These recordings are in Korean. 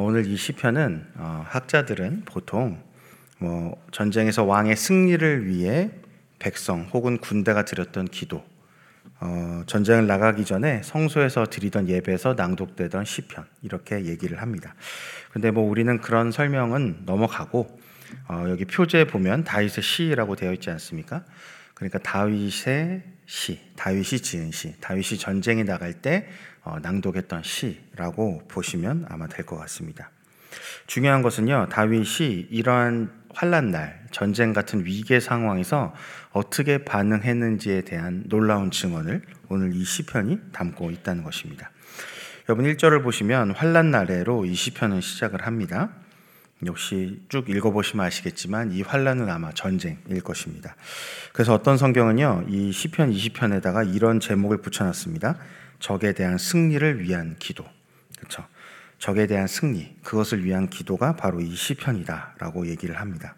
오늘 이 시편은 어, 학자들은 보통 뭐 전쟁에서 왕의 승리를 위해 백성 혹은 군대가 드렸던 기도, 어, 전쟁을 나가기 전에 성소에서 드리던 예배에서 낭독되던 시편 이렇게 얘기를 합니다. 근데 뭐 우리는 그런 설명은 넘어가고 어, 여기 표제에 보면 다윗의 시라고 되어 있지 않습니까? 그러니까 다윗의 시, 다윗이 지은 시, 다윗이 전쟁에 나갈 때 어, 낭독했던 시라고 보시면 아마 될 것 같습니다. 중요한 것은요, 다윗이 이러한 환란 날, 전쟁 같은 위기 상황에서 어떻게 반응했는지에 대한 놀라운 증언을 오늘 이 시편이 담고 있다는 것입니다. 여러분 1절을 보시면 환란 날에로 이 시편은 시작을 합니다. 역시 쭉 읽어보시면 아시겠지만 이 환란은 아마 전쟁일 것입니다. 그래서 어떤 성경은요 이 시편 20편에다가 이런 제목을 붙여놨습니다. 적에 대한 승리를 위한 기도. 그렇죠? 적에 대한 승리, 그것을 위한 기도가 바로 이 시편이다라고 얘기를 합니다.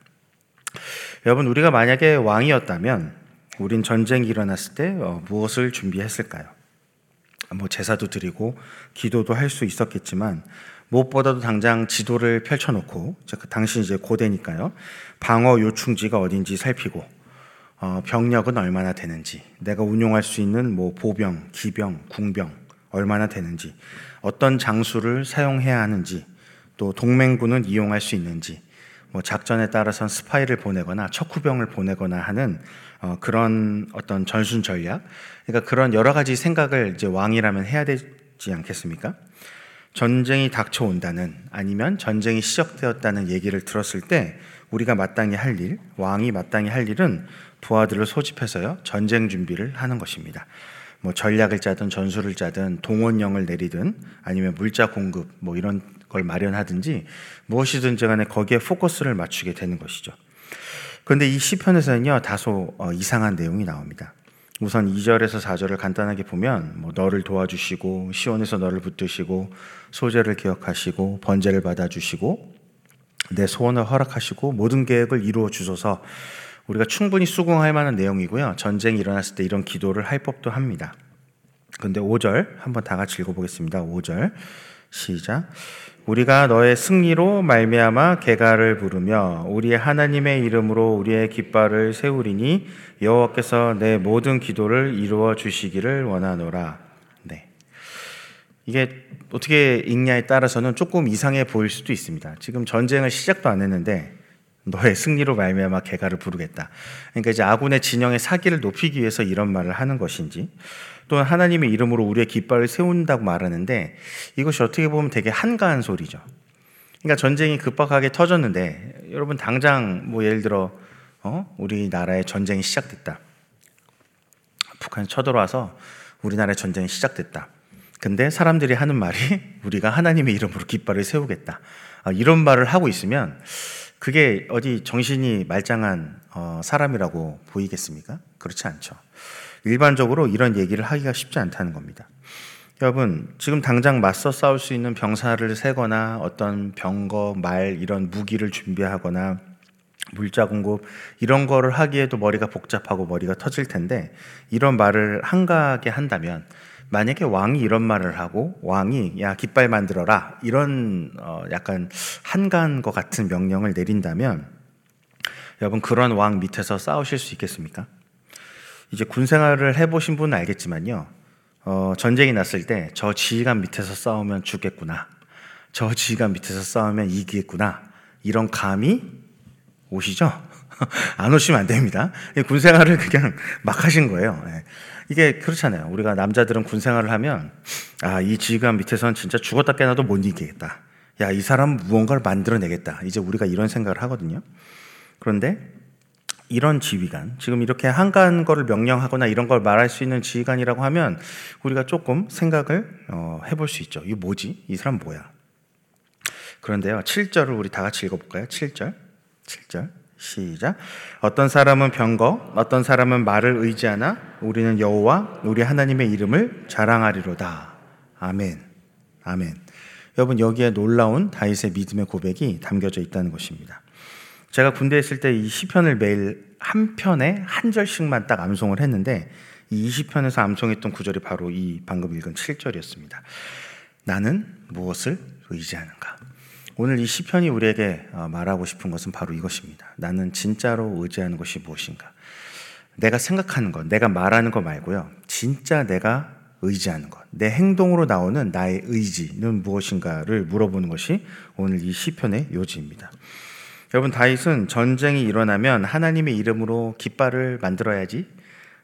여러분 우리가 만약에 왕이었다면 우린 전쟁이 일어났을 때 어, 무엇을 준비했을까요? 뭐 제사도 드리고 기도도 할 수 있었겠지만 무엇보다도 당장 지도를 펼쳐놓고 그 당시 이제 고대니까요 방어 요충지가 어딘지 살피고 어, 병력은 얼마나 되는지 내가 운용할 수 있는 뭐 보병, 기병, 궁병 얼마나 되는지 어떤 장수를 사용해야 하는지 또 동맹군은 이용할 수 있는지 뭐 작전에 따라서 스파이를 보내거나 척후병을 보내거나 하는 어, 그런 어떤 전순 전략, 그러니까 그런 여러 가지 생각을 이제 왕이라면 해야 되지 않겠습니까? 전쟁이 닥쳐온다는 아니면 전쟁이 시작되었다는 얘기를 들었을 때 우리가 마땅히 할 일, 왕이 마땅히 할 일은 부하들을 소집해서요 전쟁 준비를 하는 것입니다. 뭐 전략을 짜든 전술을 짜든 동원령을 내리든 아니면 물자 공급 뭐 이런 걸 마련하든지 무엇이든지 간에 거기에 포커스를 맞추게 되는 것이죠. 그런데 이 시편에서는요 다소 어, 이상한 내용이 나옵니다. 우선 2절에서 4절을 간단하게 보면 뭐 너를 도와주시고 시온에서 너를 붙드시고 소재를 기억하시고 번제를 받아주시고 내 소원을 허락하시고 모든 계획을 이루어 주소서 우리가 충분히 수긍할 만한 내용이고요. 전쟁이 일어났을 때 이런 기도를 할 법도 합니다. 근데 5절 한번 다 같이 읽어보겠습니다. 5절 시작. 우리가 너의 승리로 말미암아 개가를 부르며 우리의 하나님의 이름으로 우리의 깃발을 세우리니 여호와께서 내 모든 기도를 이루어 주시기를 원하노라. 네. 이게 어떻게 읽냐에 따라서는 조금 이상해 보일 수도 있습니다. 지금 전쟁을 시작도 안 했는데 너의 승리로 말미암아 개가를 부르겠다. 그러니까 이제 아군의 진영의 사기를 높이기 위해서 이런 말을 하는 것인지 또는 하나님의 이름으로 우리의 깃발을 세운다고 말하는데 이것이 어떻게 보면 되게 한가한 소리죠. 그러니까 전쟁이 급박하게 터졌는데 여러분 당장 뭐 예를 들어 어? 우리나라의 전쟁이 시작됐다. 북한이 쳐들어와서 우리나라의 전쟁이 시작됐다. 근데 사람들이 하는 말이 우리가 하나님의 이름으로 깃발을 세우겠다. 아, 이런 말을 하고 있으면 그게 어디 정신이 말짱한 어, 사람이라고 보이겠습니까? 그렇지 않죠. 일반적으로 이런 얘기를 하기가 쉽지 않다는 겁니다. 여러분, 지금 당장 맞서 싸울 수 있는 병사를 세거나 어떤 병거, 말, 이런 무기를 준비하거나 물자 공급, 이런 거를 하기에도 머리가 복잡하고 머리가 터질 텐데, 이런 말을 한가하게 한다면, 만약에 왕이 이런 말을 하고, 왕이, 야, 깃발 만들어라, 이런, 어, 약간 한가한 것 같은 명령을 내린다면, 여러분, 그런 왕 밑에서 싸우실 수 있겠습니까? 이제 군 생활을 해보신 분은 알겠지만요. 어, 전쟁이 났을 때 저 지휘관 밑에서 싸우면 죽겠구나. 저 지휘관 밑에서 싸우면 이기겠구나. 이런 감이 오시죠? 안 오시면 안 됩니다. 군 생활을 그냥 막 하신 거예요. 예. 이게 그렇잖아요. 우리가 남자들은 군 생활을 하면 아, 이 지휘관 밑에서는 진짜 죽었다 깨나도 못 이기겠다. 야, 이 사람 무언가를 만들어내겠다. 이제 우리가 이런 생각을 하거든요. 그런데 이런 지휘관, 지금 이렇게 한가한 거를 명령하거나 이런 걸 말할 수 있는 지휘관이라고 하면 우리가 조금 생각을 어, 해볼 수 있죠. 이게 뭐지? 이 사람 뭐야? 그런데요, 7절을 우리 다 같이 읽어볼까요? 7절. 7절. 시작. 어떤 사람은 병거, 어떤 사람은 말을 의지하나 우리는 여호와 우리 하나님의 이름을 자랑하리로다. 아멘. 아멘. 여러분 여기에 놀라운 다윗의 믿음의 고백이 담겨져 있다는 것입니다. 제가 군대에 있을 때 이 시편을 매일 한 편에 한 절씩만 딱 암송을 했는데 이 20편에서 암송했던 구절이 바로 이 방금 읽은 7절이었습니다. 나는 무엇을 의지하는가? 오늘 이 시편이 우리에게 어, 말하고 싶은 것은 바로 이것입니다. 나는 진짜로 의지하는 것이 무엇인가? 내가 생각하는 것, 내가 말하는 것 말고요. 진짜 내가 의지하는 것, 내 행동으로 나오는 나의 의지는 무엇인가를 물어보는 것이 오늘 이 시편의 요지입니다. 여러분 다윗은 전쟁이 일어나면 하나님의 이름으로 깃발을 만들어야지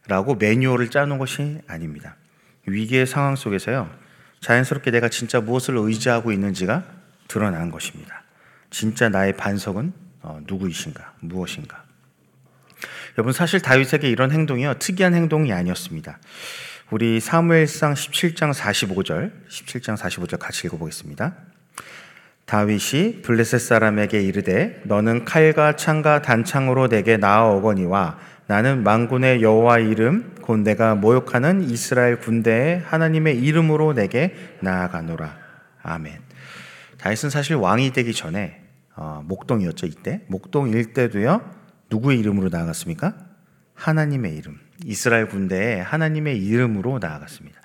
라고 매뉴얼을 짜놓은 것이 아닙니다. 위기의 상황 속에서요. 자연스럽게 내가 진짜 무엇을 의지하고 있는지가 드러난 것입니다. 진짜 나의 반석은 어, 누구이신가? 무엇인가? 여러분 사실 다윗에게 이런 행동이요 특이한 행동이 아니었습니다. 우리 사무엘상 17장 45절, 17장 45절 같이 읽어보겠습니다. 다윗이 블레셋 사람에게 이르되 너는 칼과 창과 단창으로 내게 나아오거니와 나는 만군의 여호와 이름 곧 내가 모욕하는 이스라엘 군대의 하나님의 이름으로 내게 나아가노라. 아멘. 다윗은 사실 왕이 되기 전에 어, 목동이었죠 이때 목동일 때도요 누구의 이름으로 나아갔습니까? 하나님의 이름 이스라엘 군대에 하나님의 이름으로 나아갔습니다.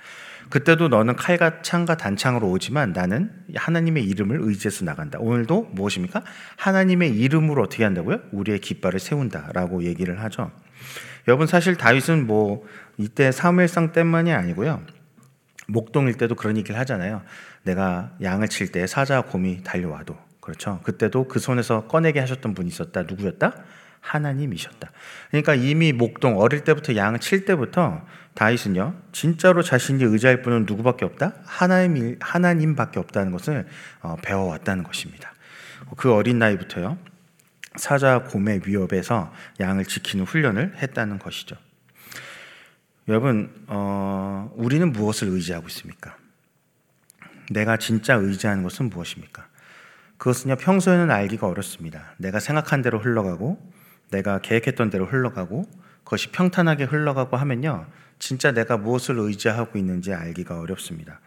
그때도 너는 칼과 창과 단창으로 오지만 나는 하나님의 이름을 의지해서 나간다. 오늘도 무엇입니까? 하나님의 이름으로 어떻게 한다고요? 우리의 깃발을 세운다라고 얘기를 하죠. 여러분 사실 다윗은 뭐 이때 사무엘상 때만이 아니고요. 목동일 때도 그런 얘기를 하잖아요. 내가 양을 칠 때 사자와 곰이 달려와도 그렇죠. 그때도 그 손에서 꺼내게 하셨던 분이 있었다. 누구였다? 하나님이셨다. 그러니까 이미 목동 어릴 때부터 양을 칠 때부터 다윗은요 진짜로 자신이 의지할 분은 누구밖에 없다 하나님 하나님밖에 없다는 것을 어, 배워왔다는 것입니다. 그 어린 나이부터요 사자 곰의 위협에서 양을 지키는 훈련을 했다는 것이죠. 여러분 어, 우리는 무엇을 의지하고 있습니까? 내가 진짜 의지하는 것은 무엇입니까? 그것은요 평소에는 알기가 어렵습니다. 내가 생각한 대로 흘러가고 내가 계획했던 대로 흘러가고 그것이 평탄하게 흘러가고 하면요. 진짜 내가 무엇을 의지하고 있는지 알기가 어렵습니다.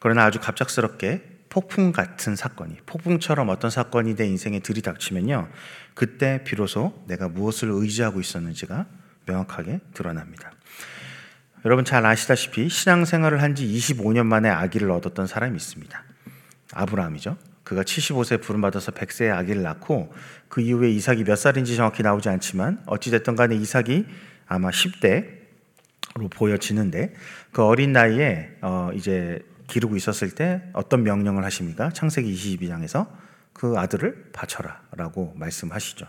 그러나 아주 갑작스럽게 폭풍 같은 사건이, 폭풍처럼 어떤 사건이 내 인생에 들이닥치면요. 그때 비로소 내가 무엇을 의지하고 있었는지가 명확하게 드러납니다. 여러분 잘 아시다시피 신앙생활을 한 지 25년 만에 아기를 얻었던 사람이 있습니다. 아브라함이죠. 그가 75세에 부름받아서 100세의 아기를 낳고 그 이후에 이삭이 몇 살인지 정확히 나오지 않지만 어찌됐든 간에 이삭이 아마 10대로 보여지는데 그 어린 나이에 어 이제 기르고 있었을 때 어떤 명령을 하십니까? 창세기 22장에서 그 아들을 바쳐라 라고 말씀하시죠.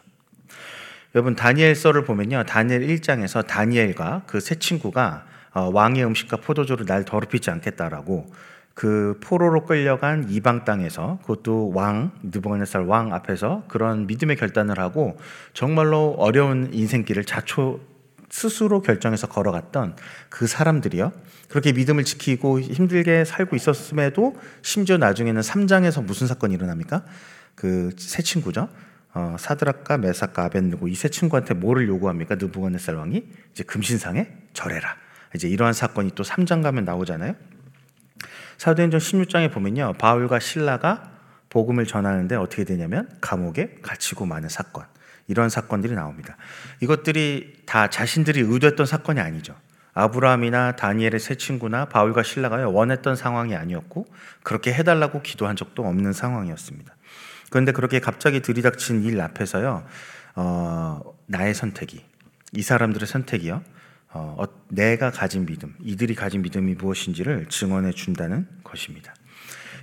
여러분 다니엘서를 보면요. 다니엘 1장에서 다니엘과 그 세 친구가 어, 왕의 음식과 포도주를 날 더럽히지 않겠다라고 그 포로로 끌려간 이방 땅에서 그것도 왕 느부갓네살 왕 앞에서 그런 믿음의 결단을 하고 정말로 어려운 인생길을 자초 스스로 결정해서 걸어갔던 그 사람들이요. 그렇게 믿음을 지키고 힘들게 살고 있었음에도 심지어 나중에는 3장에서 무슨 사건이 일어납니까? 그 세 친구죠. 어, 사드락과 메사카 아벤느고 이 세 친구한테 뭐를 요구합니까? 느부갓네살 왕이 이제 금신상에 절해라. 이제 이러한 사건이 또 3장 가면 나오잖아요. 사도행전 16장에 보면요. 바울과 신라가 복음을 전하는데 어떻게 되냐면 감옥에 갇히고 마는 사건. 이런 사건들이 나옵니다. 이것들이 다 자신들이 의도했던 사건이 아니죠. 아브라함이나 다니엘의 세 친구나 바울과 신라가 원했던 상황이 아니었고 그렇게 해달라고 기도한 적도 없는 상황이었습니다. 그런데 그렇게 갑자기 들이닥친 일 앞에서요, 어, 나의 선택이 이 사람들의 선택이요, 어, 어, 내가 가진 믿음, 이들이 가진 믿음이 무엇인지를 증언해 준다는 것입니다.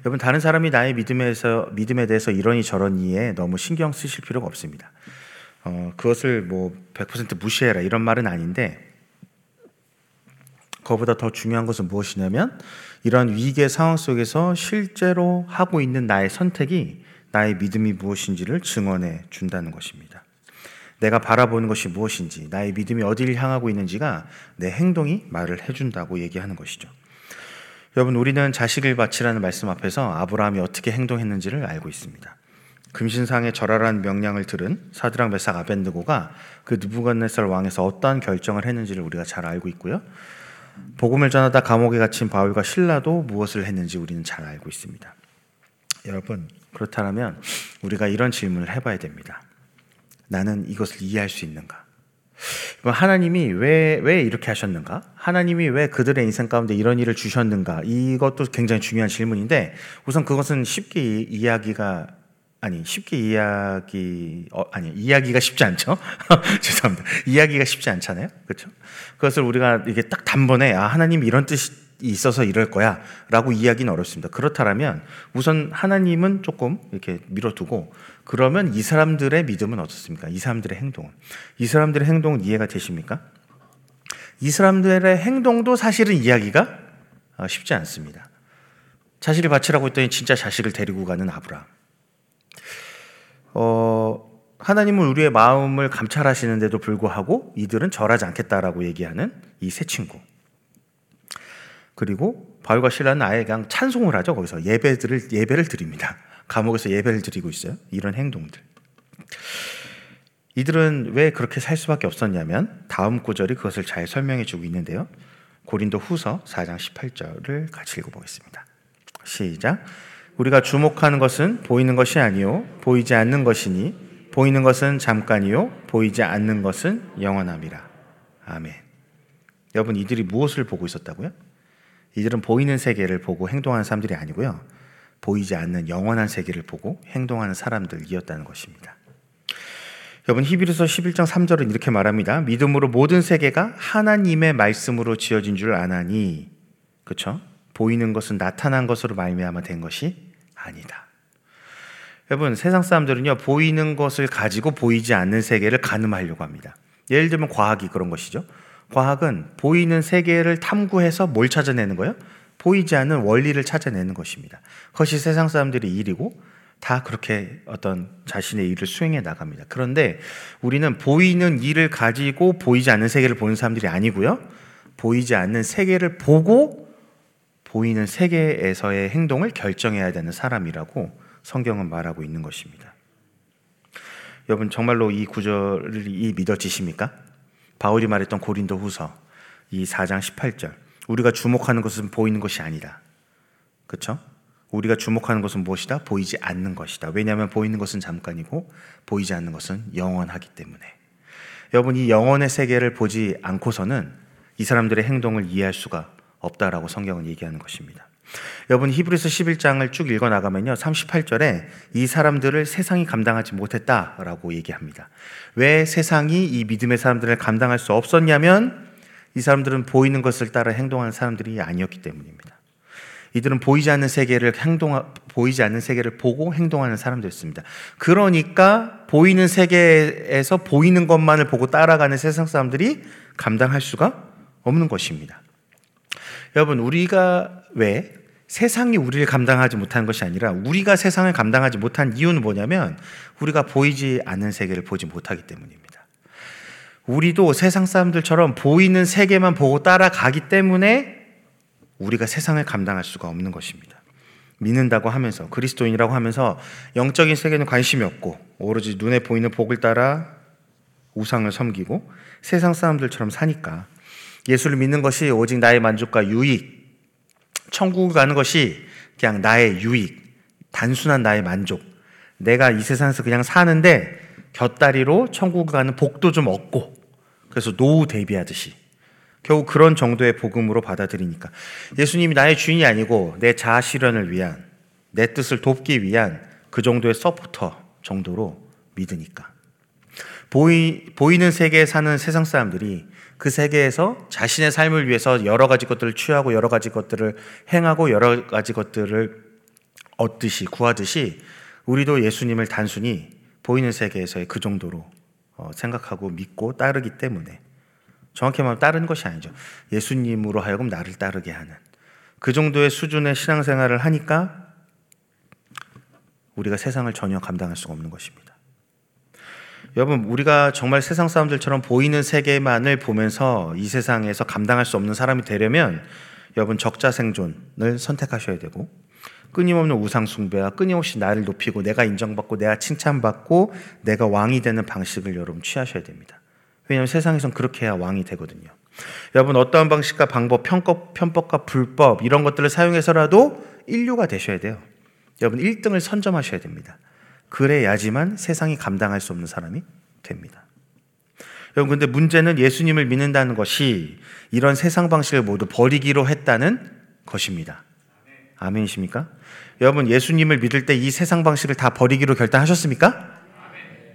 여러분 다른 사람이 나의 믿음에서 믿음에 대해서 이러니 저러니에 너무 신경 쓰실 필요가 없습니다. 어, 그것을 뭐 100% 무시해라 이런 말은 아닌데 그보다 더 중요한 것은 무엇이냐면 이런 위기의 상황 속에서 실제로 하고 있는 나의 선택이 나의 믿음이 무엇인지를 증언해 준다는 것입니다. 내가 바라보는 것이 무엇인지, 나의 믿음이 어디를 향하고 있는지가 내 행동이 말을 해준다고 얘기하는 것이죠. 여러분, 우리는 자식을 바치라는 말씀 앞에서 아브라함이 어떻게 행동했는지를 알고 있습니다. 금신상에 절하라는 명령을 들은 사드랑 메삭 아벤드고가 그 느부갓네살 왕에서 어떠한 결정을 했는지를 우리가 잘 알고 있고요. 복음을 전하다 감옥에 갇힌 바울과 신라도 무엇을 했는지 우리는 잘 알고 있습니다. 여러분, 그렇다면 우리가 이런 질문을 해봐야 됩니다. 나는 이것을 이해할 수 있는가? 하나님이 왜, 왜 이렇게 하셨는가? 하나님이 왜 그들의 인생 가운데 이런 일을 주셨는가? 이것도 굉장히 중요한 질문인데 우선 그것은 쉽게 이해하기가 아니 쉽게 이야기 어, 아니 이야기가 쉽지 않죠. 죄송합니다. 이야기가 쉽지 않잖아요. 그렇죠? 그것을 우리가 이게 딱 단번에 아 하나님 이런 뜻이 있어서 이럴 거야라고 이야기는 어렵습니다. 그렇다면 우선 하나님은 조금 이렇게 밀어두고 그러면 이 사람들의 믿음은 어떻습니까? 이 사람들의 행동은 이 사람들의 행동은 이해가 되십니까? 이 사람들의 행동도 사실은 이야기가 어, 쉽지 않습니다. 자식을 바치라고 했더니 진짜 자식을 데리고 가는 아브라함. 어, 하나님은 우리의 마음을 감찰하시는데도 불구하고 이들은 절하지 않겠다라고 얘기하는 이 세 친구. 그리고 바울과 신라는 아예 그냥 찬송을 하죠. 거기서 예배들을 예배를 드립니다. 감옥에서 예배를 드리고 있어요. 이런 행동들. 이들은 왜 그렇게 살 수밖에 없었냐면 다음 구절이 그것을 잘 설명해 주고 있는데요. 고린도 후서 4장 18절을 같이 읽어보겠습니다. 시작. 우리가 주목하는 것은 보이는 것이 아니요 보이지 않는 것이니 보이는 것은 잠깐이요 보이지 않는 것은 영원함이라. 아멘. 여러분 이들이 무엇을 보고 있었다고요? 이들은 보이는 세계를 보고 행동하는 사람들이 아니고요. 보이지 않는 영원한 세계를 보고 행동하는 사람들이었다는 것입니다. 여러분 히브리서 11장 3절은 이렇게 말합니다. 믿음으로 모든 세계가 하나님의 말씀으로 지어진 줄 아나니 그렇죠? 보이는 것은 나타난 것으로 말미암아 된 것이 아니다. 여러분 세상 사람들은요 보이는 것을 가지고 보이지 않는 세계를 가늠하려고 합니다. 예를 들면 과학이 그런 것이죠. 과학은 보이는 세계를 탐구해서 뭘 찾아내는 거예요? 보이지 않는 원리를 찾아내는 것입니다. 그것이 세상 사람들의 일이고 다 그렇게 어떤 자신의 일을 수행해 나갑니다. 그런데 우리는 보이는 일을 가지고 보이지 않는 세계를 보는 사람들이 아니고요. 보이지 않는 세계를 보고 보이는 세계에서의 행동을 결정해야 되는 사람이라고 성경은 말하고 있는 것입니다. 여러분 정말로 이 구절이 믿어지십니까? 바울이 말했던 고린도 후서 이 4장 18절. 우리가 주목하는 것은 보이는 것이 아니다. 그렇죠? 우리가 주목하는 것은 무엇이다? 보이지 않는 것이다. 왜냐하면 보이는 것은 잠깐이고 보이지 않는 것은 영원하기 때문에. 여러분 이 영원의 세계를 보지 않고서는 이 사람들의 행동을 이해할 수가 없다라고 성경은 얘기하는 것입니다. 여러분 히브리서 11장을 쭉 읽어 나가면요. 38절에 이 사람들을 세상이 감당하지 못했다라고 얘기합니다. 왜 세상이 이 믿음의 사람들을 감당할 수 없었냐면 이 사람들은 보이는 것을 따라 행동하는 사람들이 아니었기 때문입니다. 이들은 보이지 않는 세계를 행동 보이지 않는 세계를 보고 행동하는 사람들이었습니다. 그러니까 보이는 세계에서 보이는 것만을 보고 따라가는 세상 사람들이 감당할 수가 없는 것입니다. 여러분 우리가 왜 세상이 우리를 감당하지 못하는 것이 아니라 우리가 세상을 감당하지 못한 이유는 뭐냐면 우리가 보이지 않는 세계를 보지 못하기 때문입니다. 우리도 세상 사람들처럼 보이는 세계만 보고 따라가기 때문에 우리가 세상을 감당할 수가 없는 것입니다. 믿는다고 하면서 그리스도인이라고 하면서 영적인 세계는 관심이 없고 오로지 눈에 보이는 복을 따라 우상을 섬기고 세상 사람들처럼 사니까 예수를 믿는 것이 오직 나의 만족과 유익, 천국을 가는 것이 그냥 나의 유익, 단순한 나의 만족. 내가 이 세상에서 그냥 사는데 곁다리로 천국을 가는 복도 좀 얻고 그래서 노후 대비하듯이 겨우 그런 정도의 복음으로 받아들이니까 예수님이 나의 주인이 아니고 내 자아 실현을 위한 내 뜻을 돕기 위한 그 정도의 서포터 정도로 믿으니까. 보이, 보이는 세계에 사는 세상 사람들이 그 세계에서 자신의 삶을 위해서 여러 가지 것들을 취하고 여러 가지 것들을 행하고 여러 가지 것들을 얻듯이 구하듯이 우리도 예수님을 단순히 보이는 세계에서의 그 정도로 어, 생각하고 믿고 따르기 때문에 정확히 말하면 따르는 것이 아니죠. 예수님으로 하여금 나를 따르게 하는 그 정도의 수준의 신앙생활을 하니까 우리가 세상을 전혀 감당할 수가 없는 것입니다. 여러분, 우리가 정말 세상 사람들처럼 보이는 세계만을 보면서 이 세상에서 감당할 수 없는 사람이 되려면 여러분 적자 생존을 선택하셔야 되고 끊임없는 우상 숭배와 끊임없이 나를 높이고 내가 인정받고 내가 칭찬받고 내가 왕이 되는 방식을 여러분 취하셔야 됩니다. 왜냐하면 세상에선 그렇게 해야 왕이 되거든요. 여러분 어떠한 방식과 방법, 편법, 편법과 불법 이런 것들을 사용해서라도 인류가 되셔야 돼요. 여러분 1등을 선점하셔야 됩니다. 그래야지만 세상이 감당할 수 없는 사람이 됩니다. 여러분 근데 문제는 예수님을 믿는다는 것이 이런 세상 방식을 모두 버리기로 했다는 것입니다. 아멘이십니까? 여러분 예수님을 믿을 때 이 세상 방식을 다 버리기로 결단하셨습니까?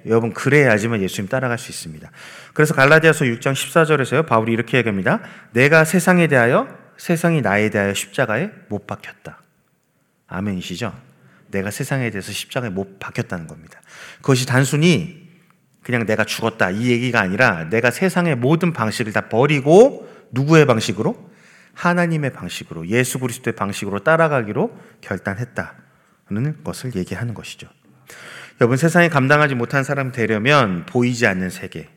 여러분 그래야지만 예수님 따라갈 수 있습니다. 그래서 갈라디아서 6장 14절에서요. 바울이 이렇게 얘기합니다. 내가 세상에 대하여 세상이 나에 대하여 십자가에 못 박혔다. 아멘이시죠? 내가 세상에 대해서 십자가에 못 박혔다는 겁니다. 그것이 단순히 그냥 내가 죽었다 이 얘기가 아니라 내가 세상의 모든 방식을 다 버리고 누구의 방식으로? 하나님의 방식으로 예수 그리스도의 방식으로 따라가기로 결단했다는 것을 얘기하는 것이죠. 여러분 세상에 감당하지 못한 사람 되려면 보이지 않는 세계,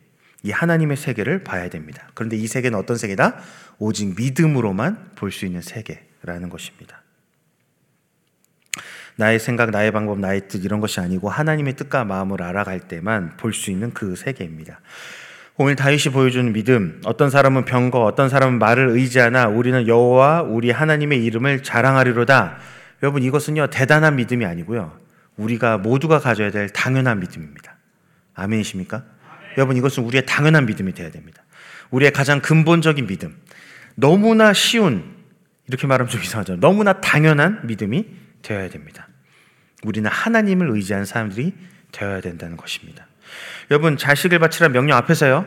이 하나님의 세계를 봐야 됩니다. 그런데 이 세계는 어떤 세계다? 오직 믿음으로만 볼 수 있는 세계라는 것입니다. 나의 생각, 나의 방법, 나의 뜻 이런 것이 아니고 하나님의 뜻과 마음을 알아갈 때만 볼 수 있는 그 세계입니다. 오늘 다윗이 보여주는 믿음, 어떤 사람은 병거, 어떤 사람은 말을 의지하나 우리는 여호와 우리 하나님의 이름을 자랑하리로다. 여러분 이것은요 대단한 믿음이 아니고요 우리가 모두가 가져야 될 당연한 믿음입니다. 아멘이십니까? 아멘. 여러분 이것은 우리의 당연한 믿음이 되어야 됩니다. 우리의 가장 근본적인 믿음, 너무나 쉬운 이렇게 말하면 좀 이상하죠. 너무나 당연한 믿음이 되어야 됩니다. 우리는 하나님을 의지하는 사람들이 되어야 된다는 것입니다. 여러분 자식을 바치라 명령 앞에서요.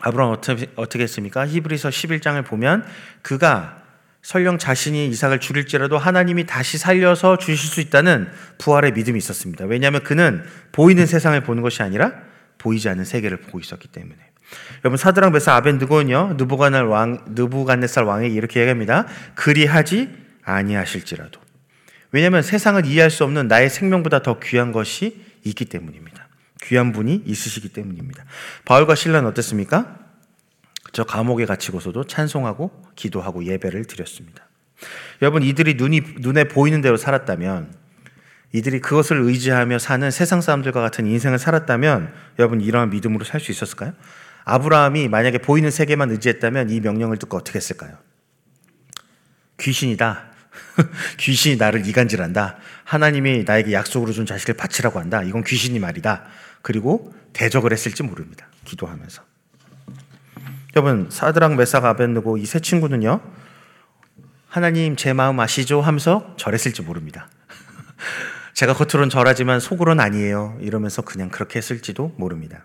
아브라함 어떻게, 어떻게 했습니까? 히브리서 11장을 보면 그가 설령 자신이 이삭을 죽일지라도 하나님이 다시 살려서 주실 수 있다는 부활의 믿음이 있었습니다. 왜냐하면 그는 보이는 세상을 보는 것이 아니라 보이지 않는 세계를 보고 있었기 때문에. 여러분 사드랑 베사 아벤드고는요 느부갓네 왕 느부갓네살 왕이 이렇게 얘기합니다. 그리하지 아니하실지라도. 왜냐하면 세상을 이해할 수 없는 나의 생명보다 더 귀한 것이 있기 때문입니다. 귀한 분이 있으시기 때문입니다. 바울과 신라는 어땠습니까? 저 감옥에 갇히고서도 찬송하고 기도하고 예배를 드렸습니다. 여러분 이들이 눈이 눈에 보이는 대로 살았다면 이들이 그것을 의지하며 사는 세상 사람들과 같은 인생을 살았다면 여러분 이러한 믿음으로 살 수 있었을까요? 아브라함이 만약에 보이는 세계만 의지했다면 이 명령을 듣고 어떻게 했을까요? 귀신이다. 귀신이 나를 이간질한다. 하나님이 나에게 약속으로 준 자식을 바치라고 한다. 이건 귀신이 말이다. 그리고 대적을 했을지 모릅니다. 기도하면서. 여러분 사드랑 메삭 아벤누고 이 세 친구는요. 하나님 제 마음 아시죠? 하면서 절했을지 모릅니다. 제가 겉으로는 절하지만 속으로는 아니에요. 이러면서 그냥 그렇게 했을지도 모릅니다.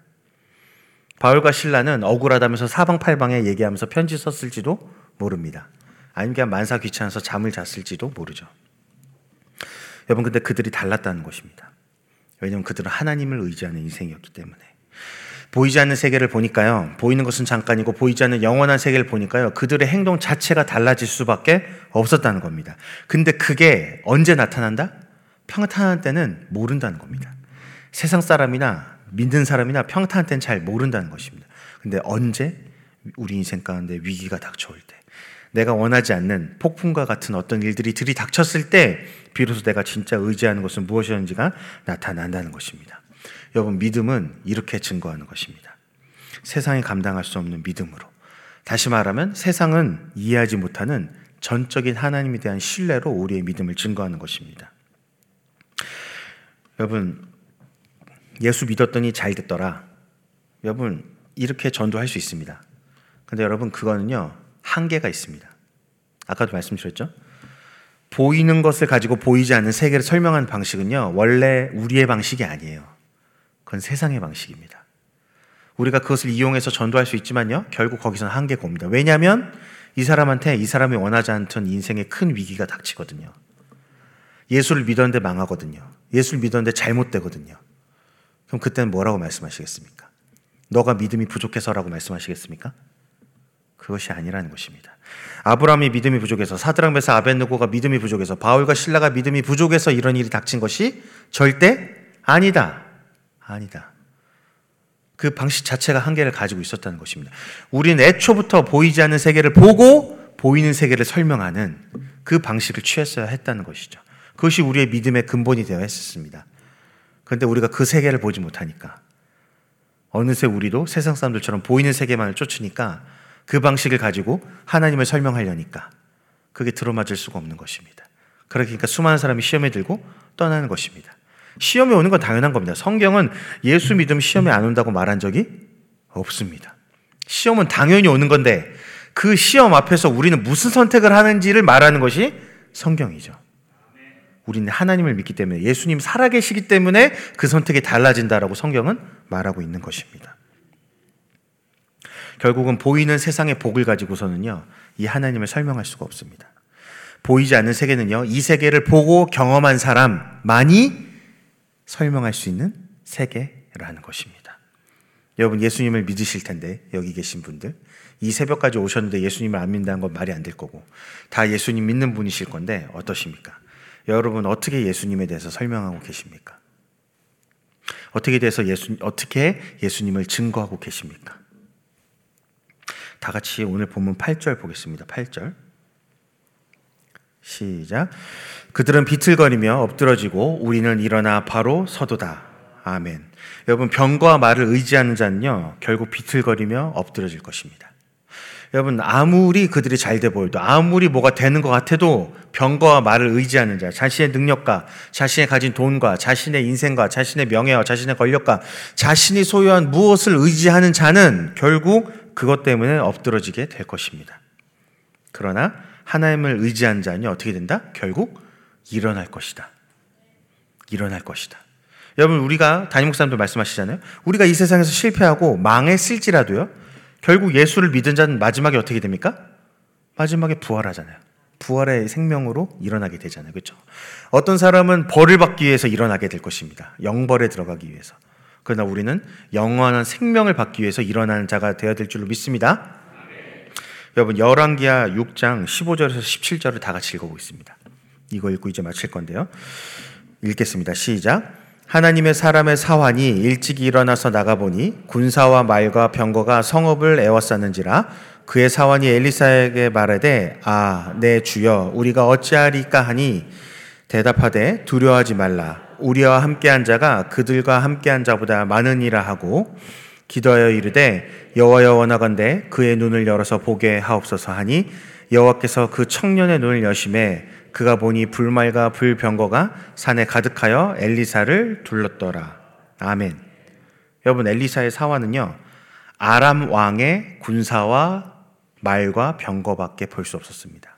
바울과 신라는 억울하다면서 사방팔방에 얘기하면서 편지 썼을지도 모릅니다. 아니면 그냥 만사 귀찮아서 잠을 잤을지도 모르죠. 여러분 근데 그들이 달랐다는 것입니다. 왜냐하면 그들은 하나님을 의지하는 인생이었기 때문에. 보이지 않는 세계를 보니까요. 보이는 것은 잠깐이고 보이지 않는 영원한 세계를 보니까요. 그들의 행동 자체가 달라질 수밖에 없었다는 겁니다. 근데 그게 언제 나타난다? 평탄한 때는 모른다는 겁니다. 세상 사람이나 믿는 사람이나 평탄한 때는 잘 모른다는 것입니다. 근데 언제 우리 인생 가운데 위기가 닥쳐올 때 내가 원하지 않는 폭풍과 같은 어떤 일들이 들이닥쳤을 때 비로소 내가 진짜 의지하는 것은 무엇이었는지가 나타난다는 것입니다. 여러분 믿음은 이렇게 증거하는 것입니다. 세상이 감당할 수 없는 믿음으로. 다시 말하면 세상은 이해하지 못하는 전적인 하나님에 대한 신뢰로 우리의 믿음을 증거하는 것입니다. 여러분 예수 믿었더니 잘 됐더라. 여러분 이렇게 전도할 수 있습니다. 근데 여러분 그거는요 한계가 있습니다. 아까도 말씀드렸죠? 보이는 것을 가지고 보이지 않는 세계를 설명하는 방식은요, 원래 우리의 방식이 아니에요. 그건 세상의 방식입니다. 우리가 그것을 이용해서 전도할 수 있지만요, 결국 거기서는 한계가 옵니다. 왜냐하면 이 사람한테 이 사람이 원하지 않던 인생의 큰 위기가 닥치거든요. 예수를 믿었는데 망하거든요. 예수를 믿었는데 잘못되거든요. 그럼 그때는 뭐라고 말씀하시겠습니까? 너가 믿음이 부족해서라고 말씀하시겠습니까? 그것이 아니라는 것입니다. 아브라함이 믿음이 부족해서 사드랑 메사 아벤누고가 믿음이 부족해서 바울과 신라가 믿음이 부족해서 이런 일이 닥친 것이 절대 아니다. 아니다. 그 방식 자체가 한계를 가지고 있었다는 것입니다. 우리는 애초부터 보이지 않는 세계를 보고 보이는 세계를 설명하는 그 방식을 취했어야 했다는 것이죠. 그것이 우리의 믿음의 근본이 되어 했었습니다. 그런데 우리가 그 세계를 보지 못하니까 어느새 우리도 세상 사람들처럼 보이는 세계만을 쫓으니까 그 방식을 가지고 하나님을 설명하려니까 그게 들어맞을 수가 없는 것입니다. 그러니까 수많은 사람이 시험에 들고 떠나는 것입니다. 시험이 오는 건 당연한 겁니다. 성경은 예수 믿음 시험에 안 온다고 말한 적이 없습니다. 시험은 당연히 오는 건데 그 시험 앞에서 우리는 무슨 선택을 하는지를 말하는 것이 성경이죠. 우리는 하나님을 믿기 때문에 예수님 살아계시기 때문에 그 선택이 달라진다라고 성경은 말하고 있는 것입니다. 결국은 보이는 세상의 복을 가지고서는요, 이 하나님을 설명할 수가 없습니다. 보이지 않는 세계는요, 이 세계를 보고 경험한 사람만이 설명할 수 있는 세계라는 것입니다. 여러분, 예수님을 믿으실 텐데, 여기 계신 분들. 이 새벽까지 오셨는데 예수님을 안 믿는다는 건 말이 안 될 거고, 다 예수님 믿는 분이실 건데, 어떠십니까? 여러분, 어떻게 예수님에 대해서 설명하고 계십니까? 어떻게 대해서 예수, 어떻게 예수님을 증거하고 계십니까? 다 같이 오늘 본문 8절 보겠습니다. 8절. 시작. 그들은 비틀거리며 엎드러지고 우리는 일어나 바로 서도다. 아멘. 여러분 병과 말을 의지하는 자는요 결국 비틀거리며 엎드러질 것입니다. 여러분 아무리 그들이 잘 돼 보여도 아무리 뭐가 되는 것 같아도 병과 말을 의지하는 자, 자신의 능력과 자신의 가진 돈과 자신의 인생과 자신의 명예와 자신의 권력과 자신이 소유한 무엇을 의지하는 자는 결국 그것 때문에 엎드러지게 될 것입니다. 그러나 하나님을 의지한 자는 어떻게 된다? 결국 일어날 것이다. 일어날 것이다. 여러분 우리가 담임 목사님도 말씀하시잖아요. 우리가 이 세상에서 실패하고 망했을지라도요. 결국 예수를 믿은 자는 마지막에 어떻게 됩니까? 마지막에 부활하잖아요. 부활의 생명으로 일어나게 되잖아요. 그렇죠? 어떤 사람은 벌을 받기 위해서 일어나게 될 것입니다. 영벌에 들어가기 위해서. 그러나 우리는 영원한 생명을 받기 위해서 일어나는 자가 되어야 될 줄로 믿습니다. 여러분 열왕기하 6장 15절에서 17절을 다 같이 읽어보겠습니다. 이거 읽고 이제 마칠 건데요. 읽겠습니다. 시작. 하나님의 사람의 사환이 일찍 일어나서 나가보니 군사와 말과 병거가 성읍을 에워쌌는지라 그의 사환이 엘리사에게 말하되 아 내 주여 우리가 어찌하리까 하니 대답하되 두려워하지 말라 우리와 함께한 자가 그들과 함께한 자보다 많으니라 하고 기도하여 이르되 여호와여 원하건대 그의 눈을 열어서 보게 하옵소서 하니 여호와께서 그 청년의 눈을 여심해 그가 보니 불말과 불병거가 산에 가득하여 엘리사를 둘렀더라. 아멘. 여러분 엘리사의 사화는요. 아람 왕의 군사와 말과 병거밖에 볼 수 없었습니다.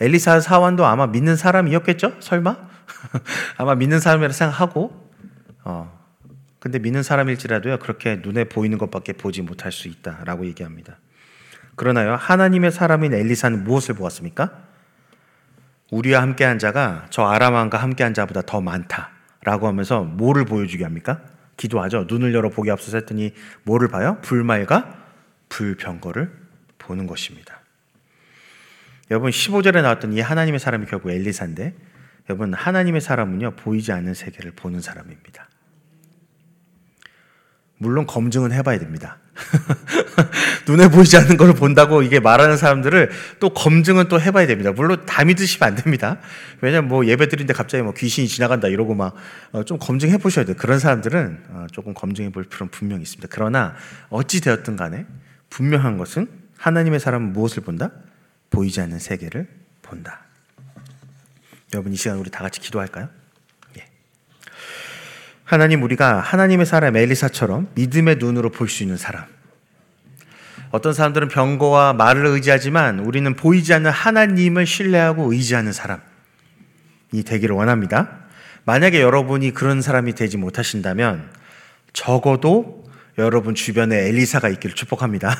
엘리사 사환도 아마 믿는 사람이었겠죠? 설마? 아마 믿는 사람이라 생각하고 어. 근데 믿는 사람일지라도요. 그렇게 눈에 보이는 것밖에 보지 못할 수 있다라고 얘기합니다. 그러나요. 하나님의 사람인 엘리사는 무엇을 보았습니까? 우리와 함께한 자가 저 아람왕과 함께한 자보다 더 많다라고 하면서 뭐를 보여주게 합니까? 기도하죠. 눈을 열어 보게 앞서서 했더니 뭐를 봐요? 불말과 불병거를 보는 것입니다. 여러분 15절에 나왔던 이 하나님의 사람이 결국 엘리사인데 여러분 하나님의 사람은요 보이지 않는 세계를 보는 사람입니다. 물론 검증은 해봐야 됩니다. 눈에 보이지 않는 걸 본다고 이게 말하는 사람들을 또 검증은 또 해봐야 됩니다. 물론 다 믿으시면 안 됩니다. 왜냐면 뭐 예배 드리는데 갑자기 뭐 귀신이 지나간다 이러고 막좀 어, 검증해 보셔야 돼요. 그런 사람들은 어, 조금 검증해 볼 필요는 분명히 있습니다. 그러나 어찌 되었든 간에 분명한 것은 하나님의 사람은 무엇을 본다? 보이지 않는 세계를 본다. 여러분 이 시간 우리 다 같이 기도할까요? 예. 하나님 우리가 하나님의 사람 엘리사처럼 믿음의 눈으로 볼 수 있는 사람 어떤 사람들은 병거와 말을 의지하지만 우리는 보이지 않는 하나님을 신뢰하고 의지하는 사람이 되기를 원합니다. 만약에 여러분이 그런 사람이 되지 못하신다면 적어도 여러분 주변에 엘리사가 있기를 축복합니다.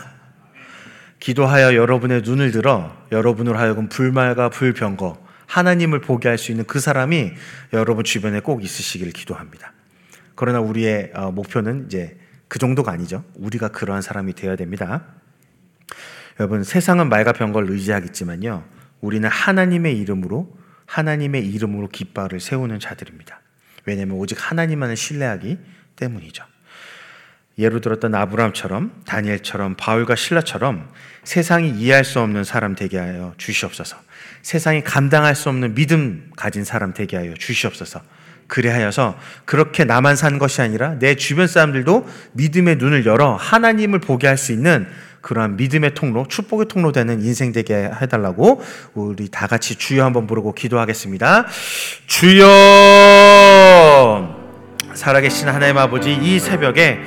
기도하여 여러분의 눈을 들어 여러분으로 하여금 불말과 불병거 하나님을 보게 할 수 있는 그 사람이 여러분 주변에 꼭 있으시기를 기도합니다. 그러나 우리의 어, 목표는 이제 그 정도가 아니죠. 우리가 그러한 사람이 되어야 됩니다. 여러분, 세상은 말과 병걸 의지하겠지만요. 우리는 하나님의 이름으로, 하나님의 이름으로 깃발을 세우는 자들입니다. 왜냐하면 오직 하나님만을 신뢰하기 때문이죠. 예로 들었던 아브라함처럼, 다니엘처럼, 바울과 신라처럼 세상이 이해할 수 없는 사람 되게 하여 주시옵소서. 세상이 감당할 수 없는 믿음 가진 사람 되게 하여 주시옵소서. 그래 하여서 그렇게 나만 산 것이 아니라 내 주변 사람들도 믿음의 눈을 열어 하나님을 보게 할 수 있는 그러한 믿음의 통로, 축복의 통로 되는 인생 되게 해달라고 우리 다 같이 주여 한번 부르고 기도하겠습니다. 주여! 살아계신 하나님 아버지, 이 새벽에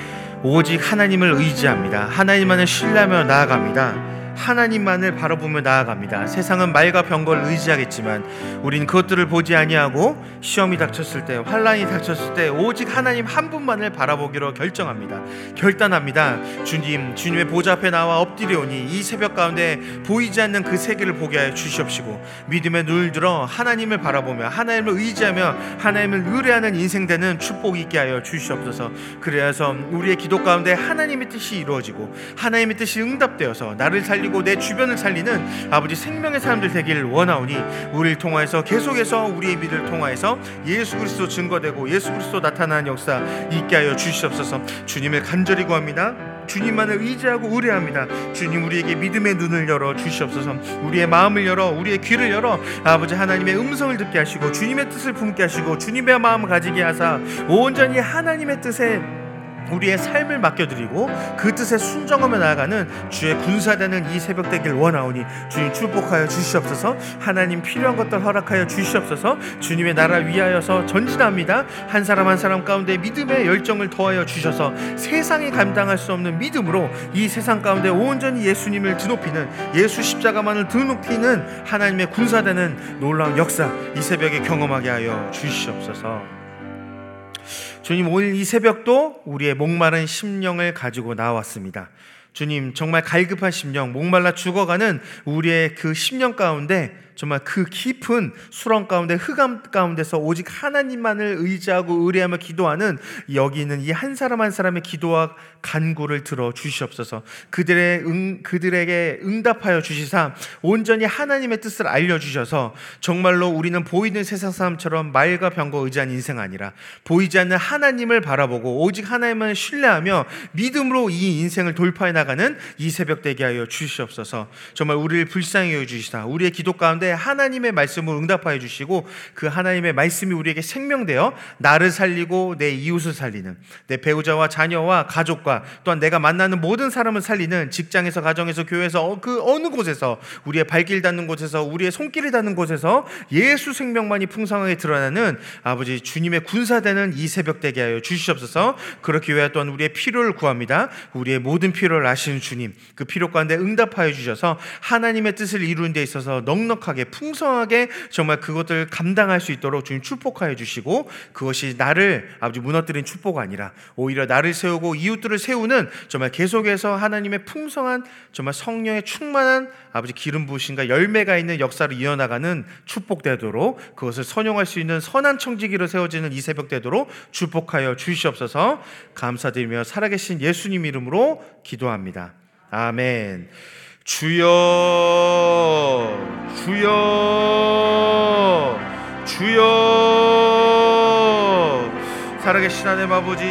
오직 하나님을 의지합니다. 하나님만을 신뢰하며 나아갑니다. 하나님만을 바라보며 나아갑니다. 세상은 말과 병거를 의지하겠지만 우린 그것들을 보지 아니하고 시험이 닥쳤을 때 환란이 닥쳤을 때 오직 하나님 한 분만을 바라보기로 결정합니다. 결단합니다. 주님 주님의 보좌 앞에 나와 엎드려오니 이 새벽 가운데 보이지 않는 그 세계를 보게 하여 주시옵시고 믿음의 눈을 들어 하나님을 바라보며 하나님을 의지하며 하나님을 의뢰하는 인생 되는 축복 있게 하여 주시옵소서. 그래서 우리의 기도 가운데 하나님의 뜻이 이루어지고 하나님의 뜻이 응답되어서 나를 살리고 내 주변을 살리는 아버지 생명의 사람들 되기를 원하오니 우리를 통하여서 계속해서 우리의 믿을 통하여서 예수 그리스도 증거되고 예수 그리스도 나타나는 역사 있게 하여 주시옵소서. 주님을 간절히 구합니다. 주님만을 의지하고 의뢰합니다. 주님 우리에게 믿음의 눈을 열어 주시옵소서. 우리의 마음을 열어 우리의 귀를 열어 아버지 하나님의 음성을 듣게 하시고 주님의 뜻을 품게 하시고 주님의 마음을 가지게 하사 온전히 하나님의 뜻에 우리의 삶을 맡겨드리고 그 뜻에 순종하며 나아가는 주의 군사되는 이 새벽 되길 원하오니 주님 축복하여 주시옵소서. 하나님 필요한 것들 허락하여 주시옵소서. 주님의 나라 위하여서 전진합니다. 한 사람 한 사람 가운데 믿음의 열정을 더하여 주셔서 세상이 감당할 수 없는 믿음으로 이 세상 가운데 온전히 예수님을 드높이는 예수 십자가만을 드높이는 하나님의 군사되는 놀라운 역사 이 새벽에 경험하게 하여 주시옵소서 주님 오늘 이 새벽도 우리의 목마른 심령을 가지고 나왔습니다. 주님 정말 갈급한 심령, 목말라 죽어가는 우리의 그 심령 가운데 정말 그 깊은 수렁 가운데 흑암 가운데서 오직 하나님만을 의지하고 의뢰하며 기도하는 여기 있는 이 한 사람 한 사람의 기도와 간구를 들어 주시옵소서. 그들의 응, 그들에게 응답하여 주시사 온전히 하나님의 뜻을 알려 주셔서 정말로 우리는 보이는 세상 사람처럼 말과 병거 의지한 인생 아니라 보이지 않는 하나님을 바라보고 오직 하나님을 신뢰하며 믿음으로 이 인생을 돌파해 나가는 이 새벽 되게 하여 주시옵소서. 정말 우리를 불쌍히 여겨 주시다. 우리의 기도 가운데 하나님의 말씀을 응답하여 주시고 그 하나님의 말씀이 우리에게 생명되어 나를 살리고 내 이웃을 살리는 내 배우자와 자녀와 가족과 또한 내가 만나는 모든 사람을 살리는 직장에서 가정에서 교회에서 어, 그 어느 곳에서 우리의 발길 닿는 곳에서 우리의 손길이 닿는 곳에서 예수 생명만이 풍성하게 드러나는 아버지 주님의 군사되는 이 새벽 되게 하여 주시옵소서. 그렇기 위하여 또한 우리의 필요를 구합니다. 우리의 모든 필요를 아시는 주님 그 필요 가운데 응답하여 주셔서 하나님의 뜻을 이루는 데 있어서 넉넉하게 풍성하게 풍성하게 정말 그것을 감당할 수 있도록 주님 축복하여 주시고 그것이 나를 아버지 무너뜨린 축복 아니라 오히려 나를 세우고 이웃들을 세우는 정말 계속해서 하나님의 풍성한 정말 성령의 충만한 아버지 기름 부으신가 열매가 있는 역사를 이어나가는 축복 되도록 그것을 선용할 수 있는 선한 청지기로 세워지는 이 새벽 되도록 축복하여 주시옵소서 감사드리며 살아계신 예수님 이름으로 기도합니다. 아멘. 주여 주여 주여. 살아계신 하나님 아버지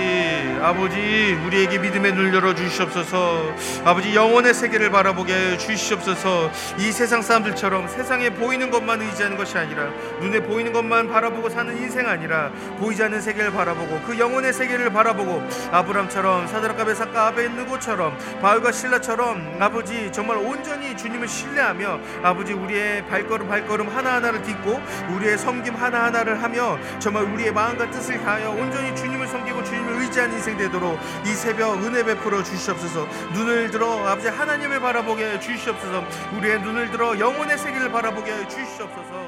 아버지 우리에게 믿음의 눈을 열어 주시옵소서. 아버지 영혼의 세계를 바라보게 해 주시옵소서. 이 세상 사람들처럼 세상에 보이는 것만 의지하는 것이 아니라 눈에 보이는 것만 바라보고 사는 인생 아니라 보이지 않는 세계를 바라보고 그 영혼의 세계를 바라보고 아브람처럼 사드락과 베삭과 아벤느고처럼 바울과 신라처럼 아버지 정말 온전히 주님을 신뢰하며 아버지 우리의 발걸음 발걸음 하나하나를 딛고 우리의 섬김 하나하나를 하며 정말 우리의 마음과 뜻을 다하여 온전히 주님을 섬기고 주님을 의지하는 인생 되도록 이 새벽 은혜 베풀어 주시옵소서. 눈을 들어 아버지 하나님을 바라보게 주시옵소서. 우리의 눈을 들어 영혼의 세계를 바라보게 주시옵소서